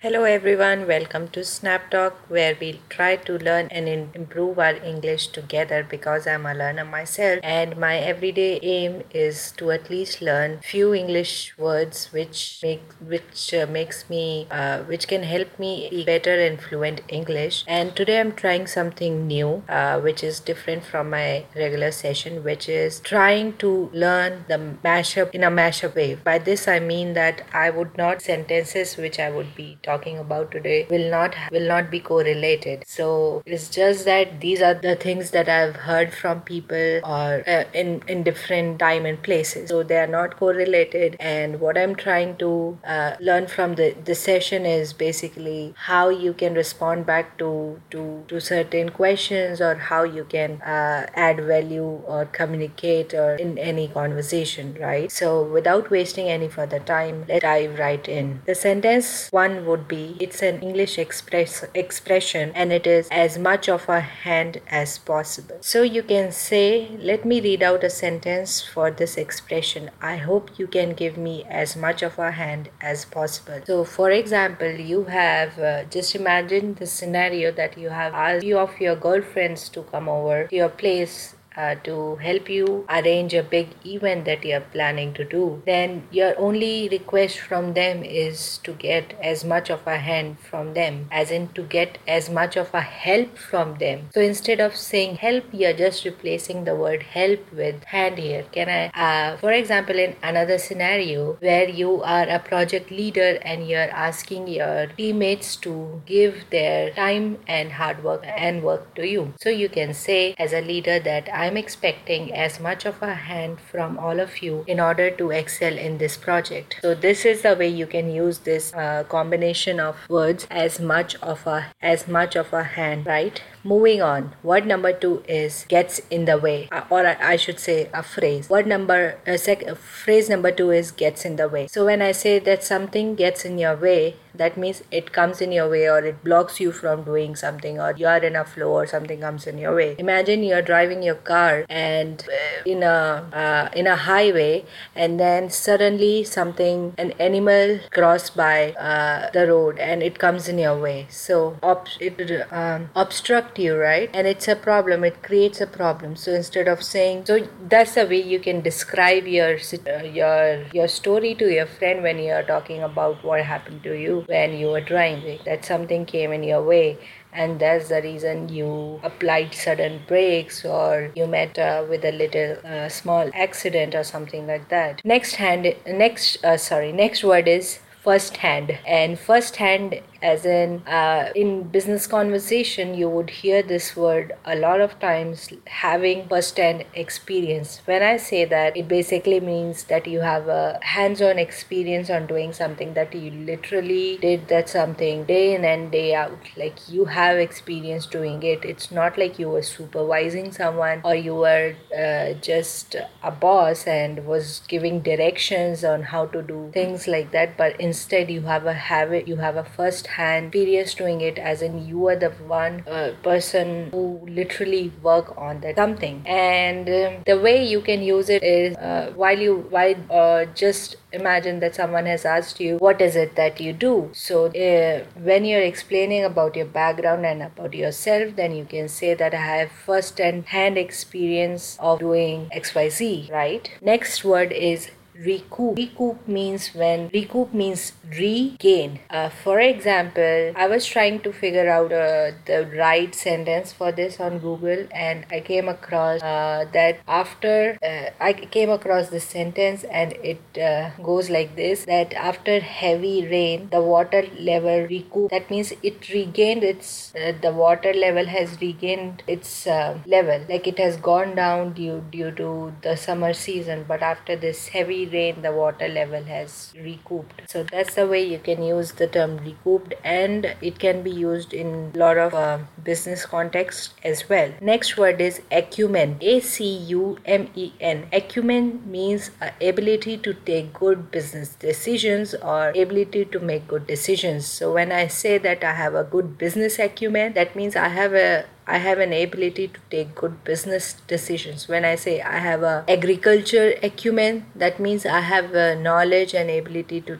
Hello everyone, welcome to Snap Talk where we'll try to learn and improve our English together because I'm a learner myself and my everyday aim is to at least learn few English words which make which uh, makes me uh, which can help me be better and fluent English and today I'm trying something new uh, which is different from my regular session which is trying to learn the mashup in a mashup way. By this I mean that I would not sentences which I would be talking about today will not will not be correlated. So it's just that these are the things that i've heard from people or uh, in in different time and places. So they are not correlated and what i'm trying to uh, learn from the the session is basically how you can respond back to to to certain questions or how you can uh, add value or communicate or in any conversation right? So without wasting any further time let's dive right in. The sentence one would would be it's an English express expression and it is as much of a hand as possible. So you can say, let me read out a sentence for this expression. I hope you can give me as much of a hand as possible. So for example, you have uh, just imagine the scenario that you have asked few of your girlfriends to come over to your place uh, to help you arrange a big event that you're planning to do, then your only request from them is to get as much of a hand from them, as in to get as much of a help from them. So instead of saying help, you're just replacing the word help with hand here. Can I, uh, for example, in another scenario where you are a project leader and you're asking your teammates to give their time and hard work and work to you. So you can say as a leader that I'm expecting as much of a hand from all of you in order to excel in this project. So this is the way you can use this uh, combination of words as much of a as much of a hand, right? Moving on. Word number two is gets in the way, uh, or I should say a phrase. Word number uh, sec- phrase number two is gets in the way. So when I say that something gets in your way, that means it comes in your way or it blocks you from doing something or you are in a flow or something comes in your way imagine you're driving your car and uh, in a uh, in a highway and then suddenly something an animal cross by uh, the road and it comes in your way. So it um, obstruct you right? And it's a problem. It creates a problem. So instead of saying so that's the way you can describe your your your story to your friend when you are talking about what happened to you when you were driving. That something came in your way and that's the reason you applied sudden brakes or you met uh, with a little uh, small accident or something like that. Next hand next uh, sorry next word is first hand. And first hand as in uh, in business conversation you would hear this word a lot of times having first-hand experience. When i say that it basically means that you have a hands-on experience on doing something that you literally did that something day in and day out. Like you have experience doing it. It's not like you were supervising someone or you were uh, just a boss and was giving directions on how to do things like that but instead you have a habit you have a first hand experience doing it as in you are the one uh, person who literally work on that something. And um, the way you can use it is uh, while you while uh, just imagine that someone has asked you what is it that you do? So uh, when you're explaining about your background and about yourself then you can say that i have first hand experience of doing xyz right? Next word is recoup. Recoup means when recoup means regain. Uh, for example, I was trying to figure out uh, the right sentence for this on Google, and I came across uh, that after uh, I came across this sentence, and it uh, goes like this: that after heavy rain, the water level recoup. That means it regained its uh, the water level has regained its level, like it has gone down due due to the summer season, but after this heavy rain the water level has recouped. So that's the way you can use the term recouped and it can be used in lot of uh, business context as well next word is acumen a c u m e n acumen means ability to take good business decisions or ability to make good decisions so when i say that i have a good business acumen that means i have a I have an ability to take good business decisions. When I say I have a agriculture acumen, that means I have a knowledge and ability to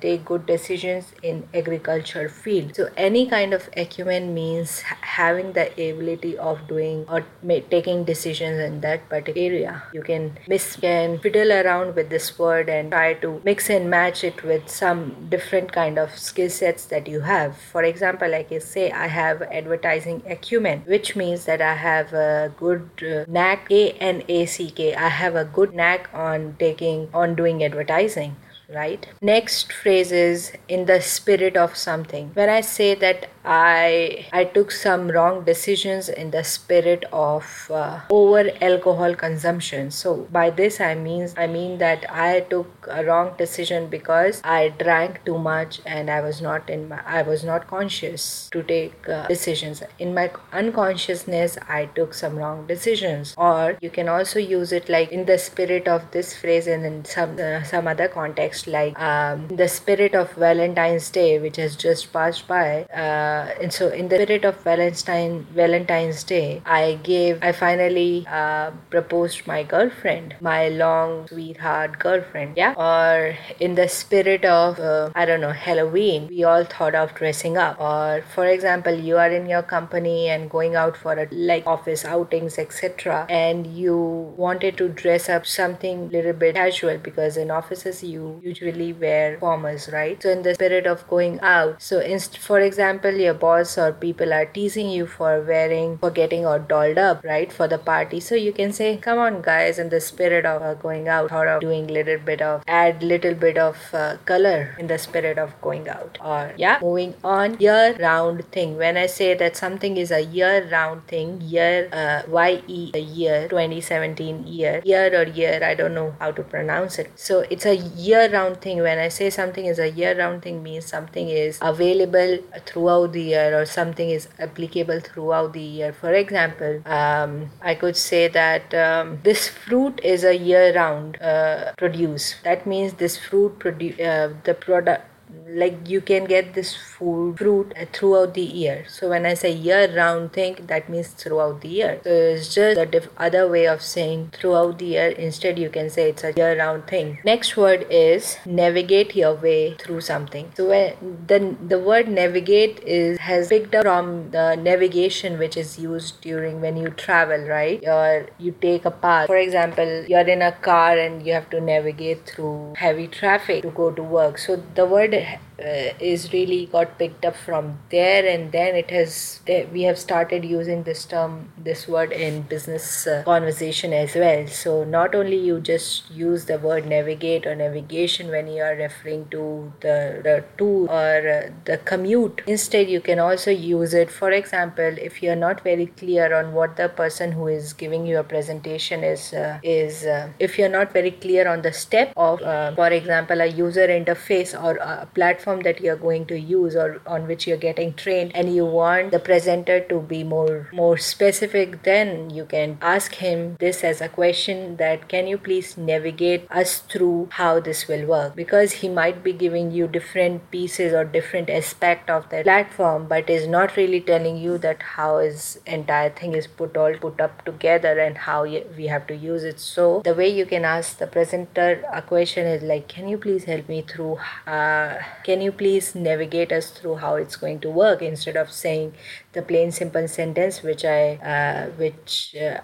take good decisions in agriculture field. So any kind of acumen means having the ability of doing or taking decisions in that particular area. You can miss can fiddle around with this word and try to mix and match it with some different kind of skill sets that you have. For example, like I say, I have advertising acumen, which means that I have a good uh, knack, A N A C K. I have a good knack on taking on doing advertising right? Next phrase is in the spirit of something. When i say that i i took some wrong decisions in the spirit of uh, over alcohol consumption. So by this i mean i mean that i took a wrong decision because i drank too much and i was not in my i was not conscious to take uh, decisions. In my unconsciousness i took some wrong decisions. Or you can also use it like in the spirit of this phrase and in some uh, some other context like um, the spirit of valentine's day which has just passed by uh, and so in the spirit of valentine valentine's day i gave i finally uh, proposed my girlfriend my long sweetheart girlfriend yeah? Or in the spirit of uh, i don't know halloween we all thought of dressing up. Or for example you are in your company and going out for a like office outings etc and you wanted to dress up something little bit casual because in offices you usually wear formals, right? So in the spirit of going out, so inst- for example, your boss or people are teasing you for wearing, for getting all dolled up, right, for the party. So you can say, "Come on, guys!" In the spirit of uh, going out, or of doing little bit of add little bit of uh, color in the spirit of going out. Or yeah, moving on, year-round thing. When I say that something is a year-round thing, year uh, Y E a year 2017 year year or year I don't know how to pronounce it. So it's a year round thing when i say something is a year round thing means something is available throughout the year or something is applicable throughout the year. For example um, i could say that um, this fruit is a year round uh, produce. That means this fruit produce uh, the product like you can get this food fruit throughout the year. So when i say year round thing that means throughout the year. So it's just a diff- other way of saying throughout the year. Instead you can say it's a year round thing. Next word is navigate your way through something. So when the the word navigate is has picked up from the navigation which is used during when you travel right? Or you take a path. For example you're in a car and you have to navigate through heavy traffic to go to work. So the word it uh, is really got picked up from there and then it has we have started using this term this word in business uh, conversation as well. So not only you just use the word navigate or navigation when you are referring to the, the tour or uh, the commute. Instead you can also use it for example if you're not very clear on what the person who is giving you a presentation is uh, is uh, if you're not very clear on the step of uh, for example a user interface or a platform platform that you're going to use or on which you're getting trained and you want the presenter to be more more specific then you can ask him this as a question that can you please navigate us through how this will work? Because he might be giving you different pieces or different aspect of the platform but is not really telling you that how his entire thing is put all put up together and how we have to use it. So the way you can ask the presenter a question is like can you please help me through uh, can can you please navigate us through how it's going to work instead of saying the plain simple sentence which I uh, which uh,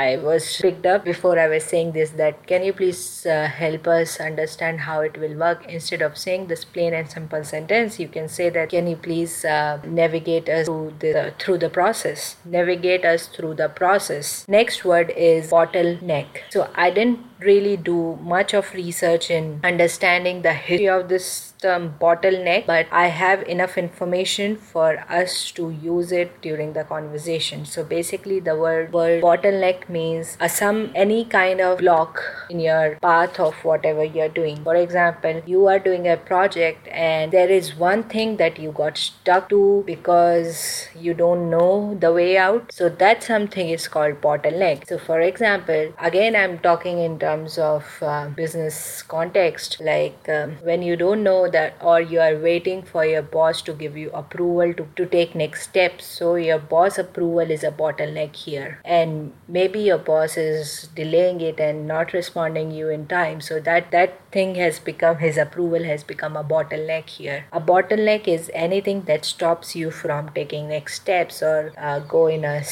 I was picked up before I was saying this that can you please uh, help us understand how it will work? Instead of saying this plain and simple sentence you can say that can you please uh, navigate us through the through the process? Navigate us through the process. Next word is bottleneck. So I didn't really do much of research in understanding the history of this term bottleneck but I have enough information for us to use use it during the conversation. So basically, the word, word bottleneck means a some any kind of block in your path of whatever you're doing. For example, you are doing a project and there is one thing that you got stuck to because you don't know the way out. So that something is called bottleneck. So for example, again I'm talking in terms of uh, business context like um, when you don't know that or you are waiting for your boss to give you approval to, to take next So your boss approval is a bottleneck here. And maybe your boss is delaying it and not responding you in time. So that that thing has become his approval has become a bottleneck here. A bottleneck is anything that stops you from taking next steps or uh, go in a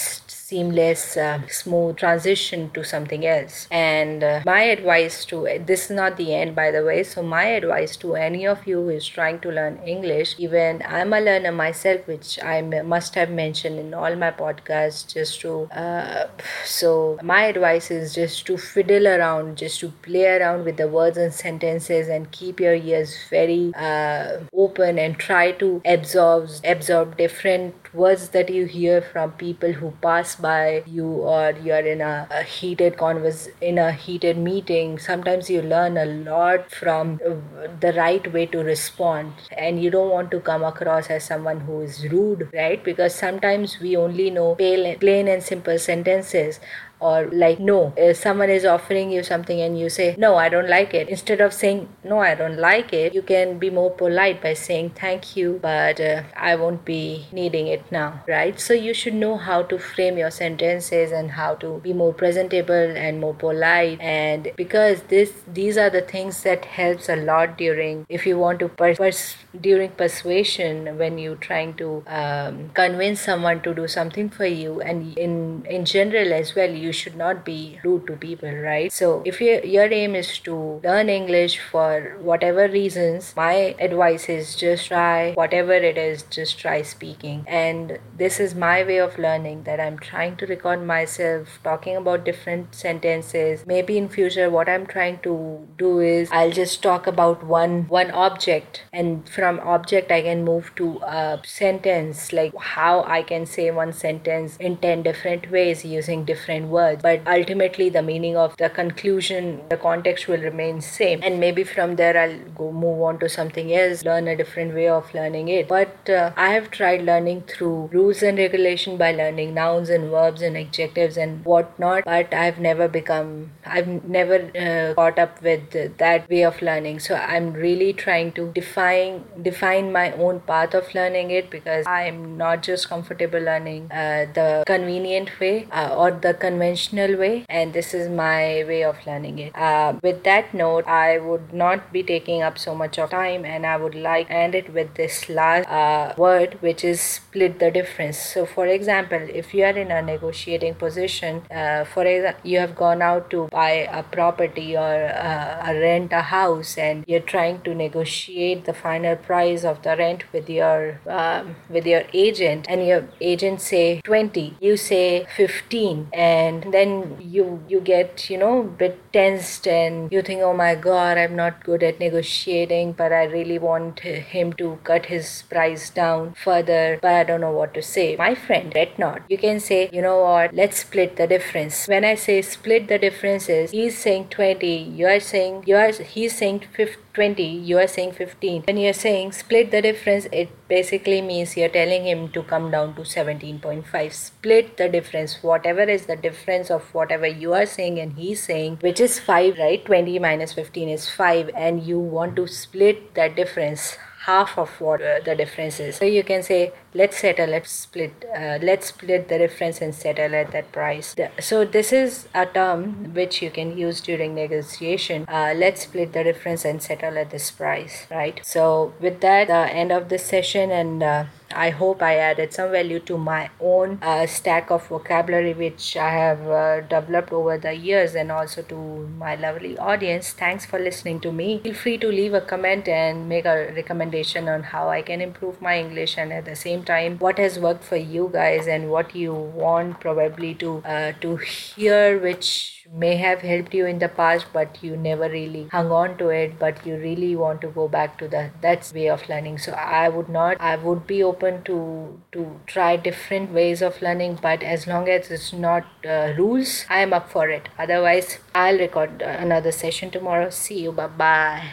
seamless, uh, smooth transition to something else. And uh, my advice to this is not the end, by the way. So, my advice to any of you who is trying to learn English, even I'm a learner myself, which I must have mentioned in all my podcasts, just to uh, so my advice is just to fiddle around, just to play around with the words and sentences, and keep your ears very uh, open and try to absorb absorb different words that you hear from people who pass by you or you're in a, a heated converse in a heated meeting sometimes you learn a lot from the right way to respond. And you don't want to come across as someone who is rude right? Because sometimes we only know plain and simple sentences or like no if someone is offering you something and you say no i don't like it instead of saying no i don't like it you can be more polite by saying thank you but uh, i won't be needing it now right? So you should know how to frame your sentences and how to be more presentable and more polite. And because this these are the things that helps a lot during if you want to pers-, pers- during persuasion when you're trying to um, convince someone to do something for you and in in general as well you should not be rude to people right? So if you, your aim is to learn english for whatever reasons my advice is just try whatever it is just try speaking. And this is my way of learning that i'm trying to record myself talking about different sentences. Maybe in future what i'm trying to do is i'll just talk about one one object. And from object i can move to a sentence like how i can say one sentence in 10 different ways using different words but ultimately the meaning of the conclusion the context will remain same. And maybe from there i'll go move on to something else learn a different way of learning it. But uh, i have tried learning through rules and regulation by learning nouns and verbs and adjectives and whatnot but i've never become i've never uh, caught up with that way of learning. So i'm really trying to define define my own path of learning it because I'm not just comfortable learning uh, the convenient way uh, or the conventional way, and this is my way of learning it. Uh, with that note, I would not be taking up so much of time, and I would like end it with this last uh, word, which is split the difference. So, for example, if you are in a negotiating position, uh, for example, you have gone out to buy a property or uh, rent a house, and you're trying to negotiate the final price of the rent with your um, with your agent and your agent say 20 you say 15 and then you you get you know bit tensed and you think oh my god i'm not good at negotiating but i really want him to cut his price down further but i don't know what to say. My friend let not. You can say you know what? Let's split the difference. When i say split the differences he's saying 20 you are saying you are he's saying 50 20 you are saying 15 when you're saying split the difference it basically means you're telling him to come down to 17.5 split the difference whatever is the difference of whatever you are saying and he's saying which is 5 right? 20 minus 15 is 5 and you want to split that difference half of what uh, the difference is. So you can say, let's settle, let's split, uh, let's split the difference and settle at that price. So this is a term which you can use during negotiation. Uh, let's split the difference and settle at this price, right? So with that, the end of this session and uh, I hope I added some value to my own uh, stack of vocabulary which I have uh, developed over the years and also to my lovely audience. Thanks for listening to me. Feel free to leave a comment and make a recommendation on how I can improve my English and at the same time what has worked for you guys and what you want probably to uh, to hear which may have helped you in the past but you never really hung on to it but you really want to go back to that that's way of learning. So i would not i would be open to to try different ways of learning but as long as it's not uh, rules i am up for it. Otherwise i'll record another session tomorrow. See you. Bye bye